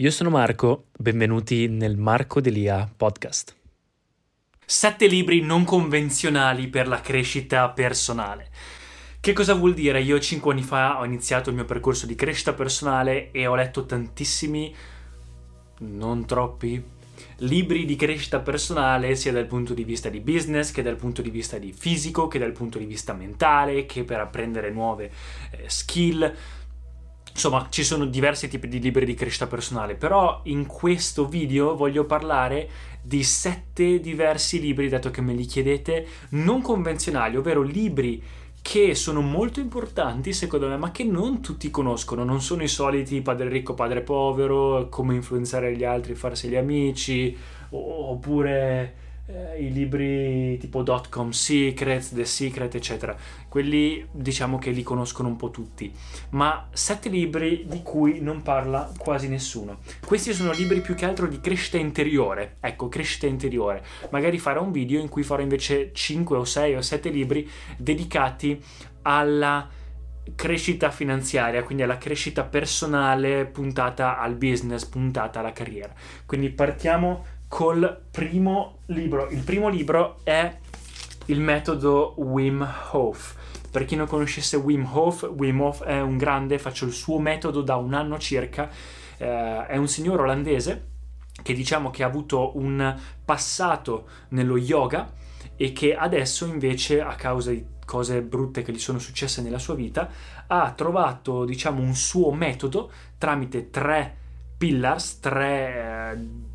Io sono Marco, benvenuti nel Marco Delia podcast. Sette libri non convenzionali per la crescita personale. Che cosa vuol dire? Io cinque anni fa ho iniziato il mio percorso di crescita personale e ho letto tantissimi, non troppi, libri di crescita personale sia dal punto di vista di business che dal punto di vista di fisico che dal punto di vista mentale che per apprendere nuove eh, skill Insomma, ci sono diversi tipi di libri di crescita personale, però in questo video voglio parlare di sette diversi libri, dato che me li chiedete, non convenzionali, ovvero libri che sono molto importanti secondo me, ma che non tutti conoscono, non sono i soliti padre ricco, padre povero, come influenzare gli altri, farsi gli amici, oppure eh, i libri tipo Dotcom Secrets, The Secret, eccetera. Quelli diciamo che li conoscono un po' tutti, ma sette libri di cui non parla quasi nessuno. Questi sono libri più che altro di crescita interiore, ecco, crescita interiore. Magari farò un video in cui farò invece 5 o 6 o 7 libri dedicati alla crescita finanziaria, quindi alla crescita personale puntata al business, puntata alla carriera. Quindi partiamo col primo libro. Il primo libro è il metodo Wim Hof. Per chi non conoscesse Wim Hof, Wim Hof è un grande, faccio il suo metodo da un anno circa, eh, è un signore olandese che diciamo che ha avuto un passato nello yoga e che adesso invece a causa di cose brutte che gli sono successe nella sua vita ha trovato diciamo un suo metodo tramite tre pillars, tre eh,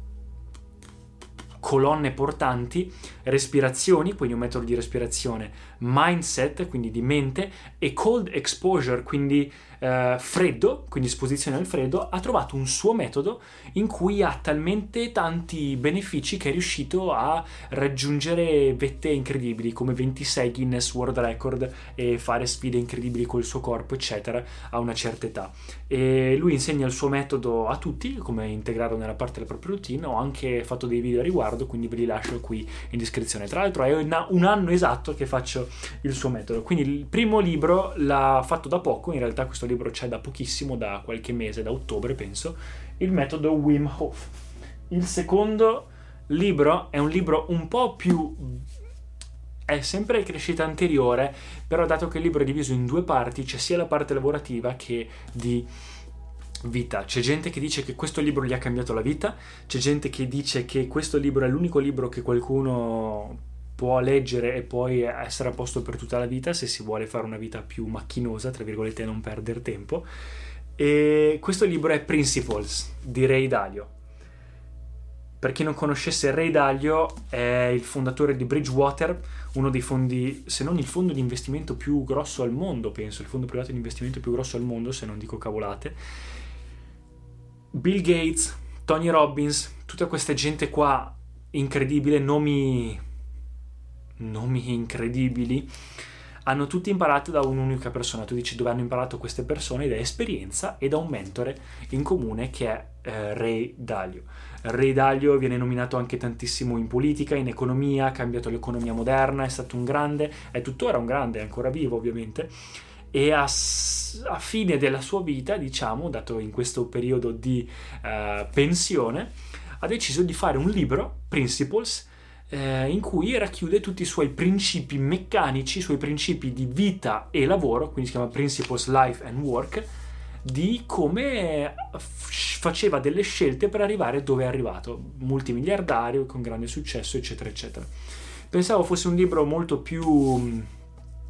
colonne portanti, respirazioni, quindi un metodo di respirazione, mindset, quindi di mente, e cold exposure, quindi eh, freddo, quindi esposizione al freddo, ha trovato un suo metodo in cui ha talmente tanti benefici che è riuscito a raggiungere vette incredibili come 26 Guinness World Record e fare sfide incredibili col suo corpo, eccetera, a una certa età. E lui insegna il suo metodo a tutti, come integrarlo nella parte della propria routine. Ho anche fatto dei video a riguardo, quindi ve li lascio qui in descrizione. Tra l'altro è un anno esatto che faccio il suo metodo. Quindi il primo libro l'ha fatto da poco, in realtà questo libro c'è da pochissimo, da qualche mese, da ottobre penso, il metodo Wim Hof. Il secondo libro è un libro un po' più è sempre crescita anteriore, però dato che il libro è diviso in due parti, c'è sia la parte lavorativa che di vita. C'è gente che dice che questo libro gli ha cambiato la vita, c'è gente che dice che questo libro è l'unico libro che qualcuno può leggere e poi essere a posto per tutta la vita se si vuole fare una vita più macchinosa, tra virgolette, e non perdere tempo. E questo libro è Principles di Ray Dalio. Per chi non conoscesse Ray Dalio è il fondatore di Bridgewater, uno dei fondi, se non il fondo di investimento più grosso al mondo, penso, il fondo privato di investimento più grosso al mondo, se non dico cavolate. Bill Gates, Tony Robbins, tutta questa gente qua incredibile, nomi nomi incredibili, hanno tutti imparato da un'unica persona. Tu dici dove hanno imparato queste persone? Da esperienza e da un mentore in comune che è eh, Ray Dalio. Ray Dalio viene nominato anche tantissimo in politica, in economia, ha cambiato l'economia moderna, è stato un grande, è tuttora un grande, è ancora vivo ovviamente. E a, a fine della sua vita, diciamo, dato in questo periodo di uh, pensione, ha deciso di fare un libro, Principles, eh, in cui racchiude tutti i suoi principi meccanici, i suoi principi di vita e lavoro, quindi si chiama Principles Life and Work, di come faceva delle scelte per arrivare dove è arrivato, multimiliardario, con grande successo, eccetera, eccetera. Pensavo fosse un libro molto più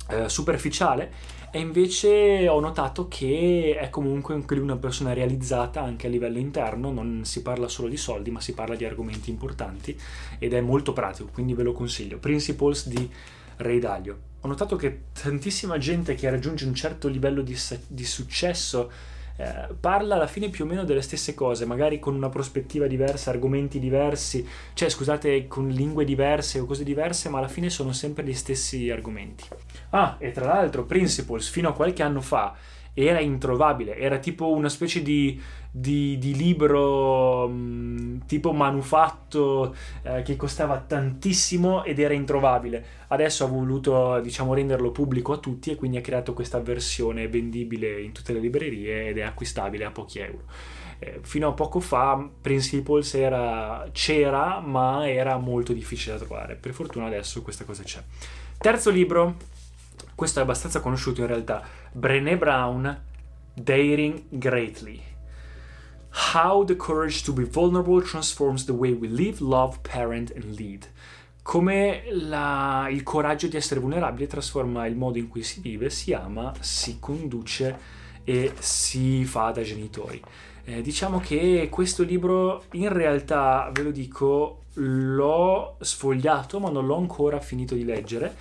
eh, superficiale e invece ho notato che è comunque anche lui una persona realizzata anche a livello interno, non si parla solo di soldi, ma si parla di argomenti importanti ed è molto pratico, quindi ve lo consiglio. Principles di Ray Dalio. Ho notato che tantissima gente che raggiunge un certo livello di, di successo eh, parla alla fine più o meno delle stesse cose, magari con una prospettiva diversa, argomenti diversi, cioè scusate, con lingue diverse o cose diverse, ma alla fine sono sempre gli stessi argomenti. Ah, e tra l'altro Principles fino a qualche anno fa era introvabile, era tipo una specie di, di, di libro mm, tipo manufatto eh, che costava tantissimo ed era introvabile. Adesso ha voluto diciamo renderlo pubblico a tutti e quindi ha creato questa versione vendibile in tutte le librerie ed è acquistabile a pochi euro. Eh, fino a poco fa Principles era, c'era ma era molto difficile da trovare, per fortuna adesso questa cosa c'è. Terzo libro questo è abbastanza conosciuto in realtà, Brené Brown, Daring Greatly. How the courage to be vulnerable transforms the way we live, love, parent and lead. Come la, il coraggio di essere vulnerabile trasforma il modo in cui si vive, si ama, si conduce e si fa da genitori. Eh, diciamo che questo libro in realtà, ve lo dico, l'ho sfogliato ma non l'ho ancora finito di leggere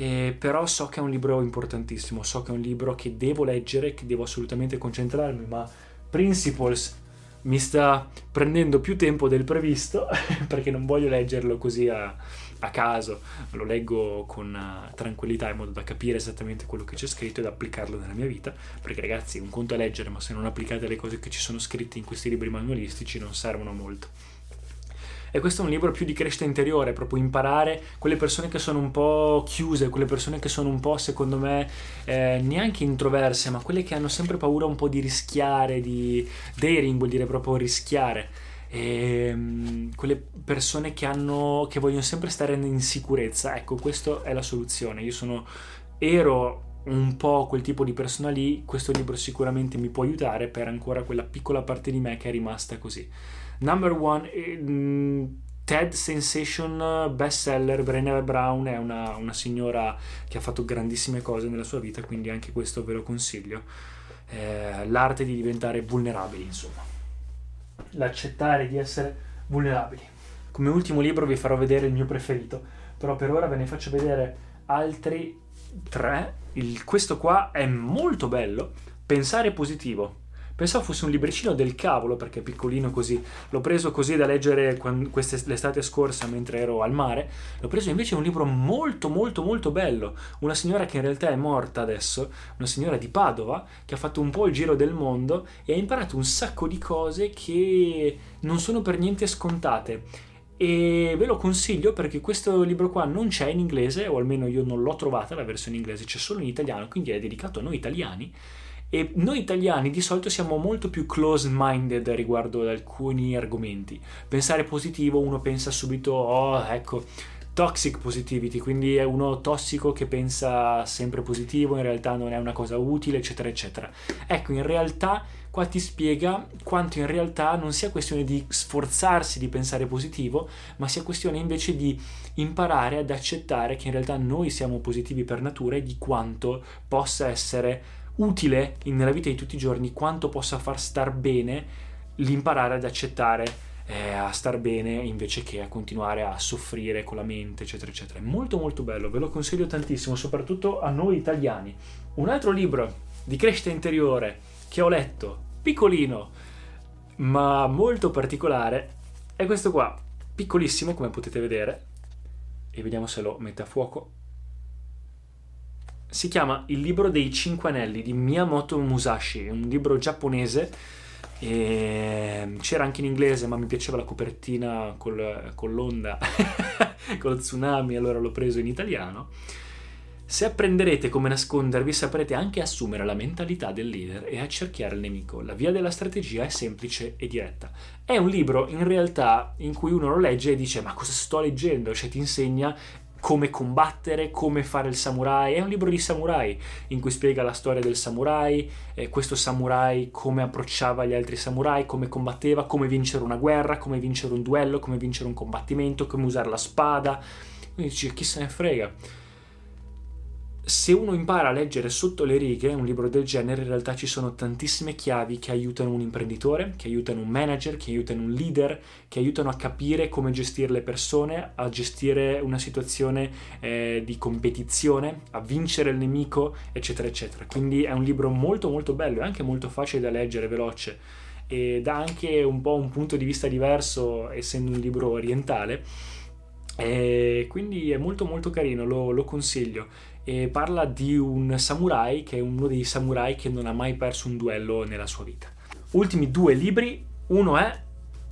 eh, però so che è un libro importantissimo, so che è un libro che devo leggere, che devo assolutamente concentrarmi, ma Principles mi sta prendendo più tempo del previsto perché non voglio leggerlo così a, a caso, lo leggo con uh, tranquillità in modo da capire esattamente quello che c'è scritto ed applicarlo nella mia vita, perché ragazzi un conto è leggere, ma se non applicate le cose che ci sono scritte in questi libri manualistici non servono molto. E questo è un libro più di crescita interiore, proprio imparare quelle persone che sono un po' chiuse, quelle persone che sono un po', secondo me, eh, neanche introverse, ma quelle che hanno sempre paura un po' di rischiare, di daring vuol dire proprio rischiare. E, um, quelle persone che, hanno, che vogliono sempre stare in sicurezza, ecco, questa è la soluzione. Io sono, ero un po' quel tipo di persona lì, questo libro sicuramente mi può aiutare per ancora quella piccola parte di me che è rimasta così. Number one, eh, TED Sensation bestseller, Brené Brown è una, una, signora che ha fatto grandissime cose nella sua vita, quindi anche questo ve lo consiglio. Eh, l'arte di diventare vulnerabili, insomma. L'accettare di essere vulnerabili. Come ultimo libro vi farò vedere il mio preferito, però per ora ve ne faccio vedere altri tre. Il, questo qua è molto bello. Pensare positivo Pensavo fosse un libricino del cavolo perché è piccolino così. L'ho preso così da leggere l'estate scorsa mentre ero al mare. L'ho preso invece un libro molto molto molto bello. Una signora che in realtà è morta adesso, una signora di Padova che ha fatto un po' il giro del mondo e ha imparato un sacco di cose che non sono per niente scontate e ve lo consiglio perché questo libro qua non c'è in inglese o almeno io non l'ho trovata la versione inglese c'è solo in italiano quindi è dedicato a noi italiani e noi italiani di solito siamo molto più close-minded riguardo ad alcuni argomenti. Pensare positivo, uno pensa subito, oh, ecco, toxic positivity, quindi è uno tossico che pensa sempre positivo, in realtà non è una cosa utile, eccetera, eccetera. Ecco, in realtà qua ti spiega quanto in realtà non sia questione di sforzarsi di pensare positivo, ma sia questione invece di imparare ad accettare che in realtà noi siamo positivi per natura e di quanto possa essere utile nella vita di tutti i giorni quanto possa far star bene l'imparare ad accettare eh, a star bene invece che a continuare a soffrire con la mente eccetera eccetera. È molto molto bello ve lo consiglio tantissimo soprattutto a noi italiani. Un altro libro di crescita interiore che ho letto piccolino ma molto particolare è questo qua piccolissimo come potete vedere e vediamo se lo mette a fuoco si chiama Il libro dei cinque anelli di Miyamoto Musashi, un libro giapponese. E c'era anche in inglese, ma mi piaceva la copertina col, con l'onda, con lo tsunami, allora l'ho preso in italiano. Se apprenderete come nascondervi, saprete anche assumere la mentalità del leader e accerchiare il nemico. La via della strategia è semplice e diretta. È un libro in realtà in cui uno lo legge e dice: Ma cosa sto leggendo? Cioè, ti insegna come combattere, come fare il samurai. È un libro di samurai in cui spiega la storia del samurai, eh, questo samurai come approcciava gli altri samurai, come combatteva, come vincere una guerra, come vincere un duello, come vincere un combattimento, come usare la spada. Quindi dici, chi se ne frega. Se uno impara a leggere sotto le righe un libro del genere, in realtà ci sono tantissime chiavi che aiutano un imprenditore, che aiutano un manager, che aiutano un leader, che aiutano a capire come gestire le persone, a gestire una situazione eh, di competizione, a vincere il nemico, eccetera, eccetera. Quindi è un libro molto molto bello e anche molto facile da leggere, veloce e dà anche un po' un punto di vista diverso essendo un libro orientale. E quindi è molto molto carino, lo, lo consiglio e parla di un samurai che è uno dei samurai che non ha mai perso un duello nella sua vita. Ultimi due libri, uno è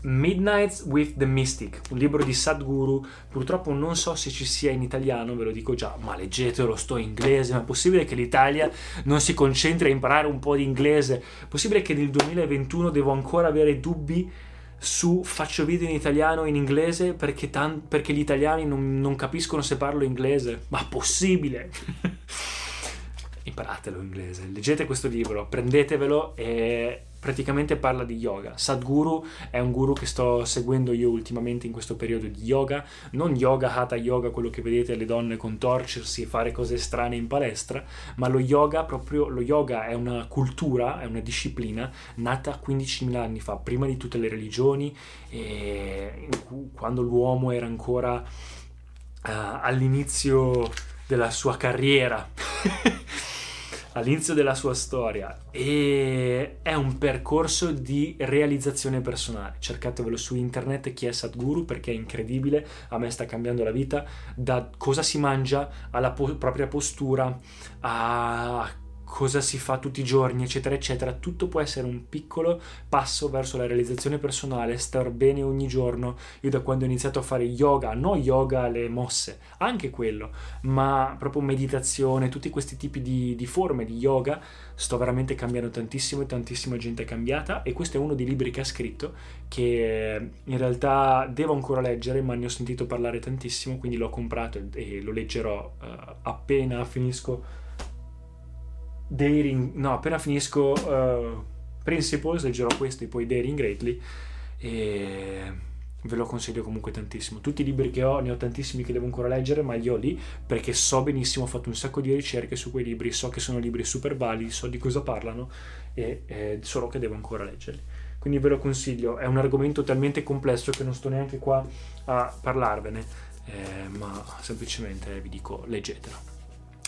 Midnights with the Mystic, un libro di Sadhguru, purtroppo non so se ci sia in italiano, ve lo dico già, ma leggetelo, sto in inglese, ma è possibile che l'Italia non si concentri a imparare un po' di inglese? Possibile che nel 2021 devo ancora avere dubbi su faccio video in italiano o in inglese perché, tan- perché gli italiani non, non, capiscono se parlo inglese. Ma possibile! Imparatelo inglese, leggete questo libro, prendetevelo e praticamente parla di yoga. Sadhguru è un guru che sto seguendo io ultimamente in questo periodo di yoga, non yoga, hatha yoga, quello che vedete le donne contorcersi e fare cose strane in palestra, ma lo yoga proprio lo yoga è una cultura, è una disciplina nata 15.000 anni fa, prima di tutte le religioni, quando l'uomo era ancora uh, all'inizio della sua carriera. all'inizio della sua storia e è un percorso di realizzazione personale. Cercatevelo su internet chi è Sadhguru perché è incredibile, a me sta cambiando la vita, da cosa si mangia alla po- propria postura a cosa si fa tutti i giorni, eccetera, eccetera, tutto può essere un piccolo passo verso la realizzazione personale, star bene ogni giorno. Io da quando ho iniziato a fare yoga, non yoga le mosse, anche quello, ma proprio meditazione, tutti questi tipi di, di forme di yoga, sto veramente cambiando tantissimo e tantissima gente è cambiata e questo è uno dei libri che ha scritto che in realtà devo ancora leggere, ma ne ho sentito parlare tantissimo, quindi l'ho comprato e, e lo leggerò uh, appena finisco Daring, no, appena finisco uh, Principles, leggerò questo e poi Daring Greatly e ve lo consiglio comunque tantissimo. Tutti i libri che ho, ne ho tantissimi che devo ancora leggere, ma li ho lì perché so benissimo, ho fatto un sacco di ricerche su quei libri, so che sono libri super validi, so di cosa parlano e eh, solo che devo ancora leggerli. Quindi ve lo consiglio, è un argomento talmente complesso che non sto neanche qua a parlarvene, eh, ma semplicemente vi dico leggetelo.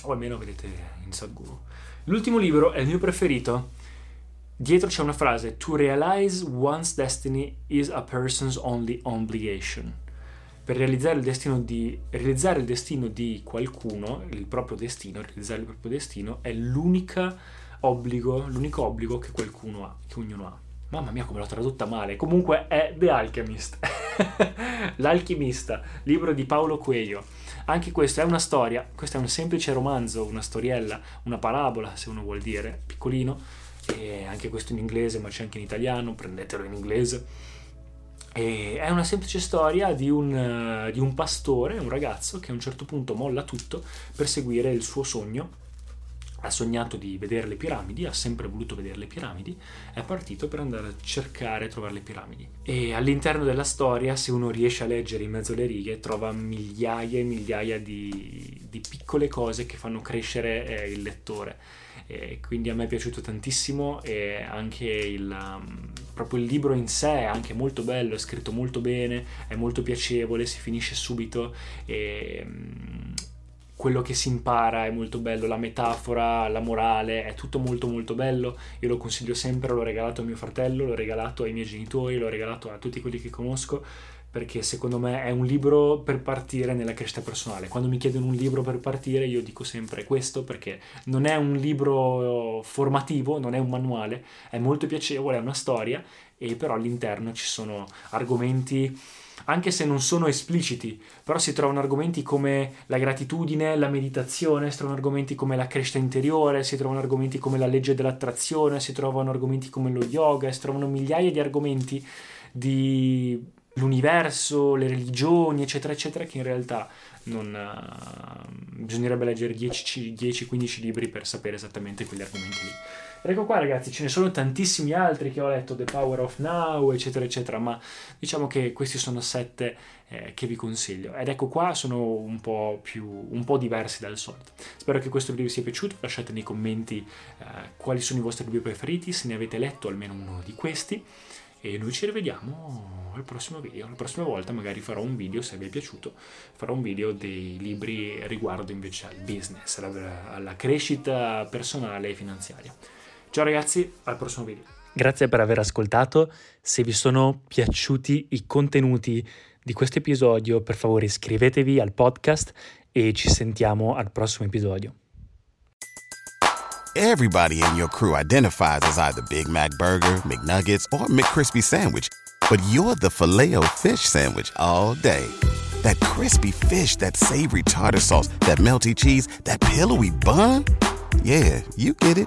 O almeno vedete in Sadhguru. L'ultimo libro è il mio preferito. Dietro c'è una frase: To realize one's destiny is a person's only obligation. Per realizzare il destino di, realizzare il destino di qualcuno, il proprio destino, realizzare il proprio destino, è l'unico obbligo che qualcuno ha, che ognuno ha. Mamma mia, come l'ho tradotta male. Comunque è The Alchemist. L'alchimista, libro di Paolo Coelho anche questo è una storia, questo è un semplice romanzo, una storiella, una parabola se uno vuol dire, piccolino, e anche questo in inglese, ma c'è anche in italiano, prendetelo in inglese. E è una semplice storia di un, di un pastore, un ragazzo che a un certo punto molla tutto per seguire il suo sogno ha sognato di vedere le piramidi, ha sempre voluto vedere le piramidi, è partito per andare a cercare e trovare le piramidi. E all'interno della storia, se uno riesce a leggere in mezzo alle righe, trova migliaia e migliaia di, di piccole cose che fanno crescere eh, il lettore. E quindi a me è piaciuto tantissimo e anche il, um, proprio il libro in sé è anche molto bello, è scritto molto bene, è molto piacevole, si finisce subito e... Um, quello che si impara è molto bello, la metafora, la morale, è tutto molto molto bello, io lo consiglio sempre, l'ho regalato a mio fratello, l'ho regalato ai miei genitori, l'ho regalato a tutti quelli che conosco, perché secondo me è un libro per partire nella crescita personale. Quando mi chiedono un libro per partire io dico sempre questo perché non è un libro formativo, non è un manuale, è molto piacevole, è una storia e però all'interno ci sono argomenti anche se non sono espliciti, però si trovano argomenti come la gratitudine, la meditazione, si trovano argomenti come la crescita interiore, si trovano argomenti come la legge dell'attrazione, si trovano argomenti come lo yoga, si trovano migliaia di argomenti di l'universo, le religioni, eccetera, eccetera, che in realtà non, uh, bisognerebbe leggere 10-15 libri per sapere esattamente quegli argomenti lì. Ed ecco qua ragazzi, ce ne sono tantissimi altri che ho letto, The Power of Now, eccetera, eccetera, ma diciamo che questi sono sette eh, che vi consiglio. Ed ecco qua sono un po' più, un po' diversi dal solito. Spero che questo video vi sia piaciuto, lasciate nei commenti eh, quali sono i vostri libri preferiti, se ne avete letto almeno uno di questi. E noi ci rivediamo al prossimo video. La prossima volta magari farò un video, se vi è piaciuto, farò un video dei libri riguardo invece al business, alla, alla crescita personale e finanziaria. Ciao ragazzi, al prossimo video. Grazie per aver ascoltato. Se vi sono piaciuti i contenuti di questo episodio, per favore iscrivetevi al podcast e ci sentiamo al prossimo episodio. Everybody in your crew identifies as either Big Mac Burger, McNuggets, or McCrispy Sandwich. But you're the filet fish Sandwich all day. That crispy fish, that savory tartar sauce, that melty cheese, that pillowy bun. Yeah, you get it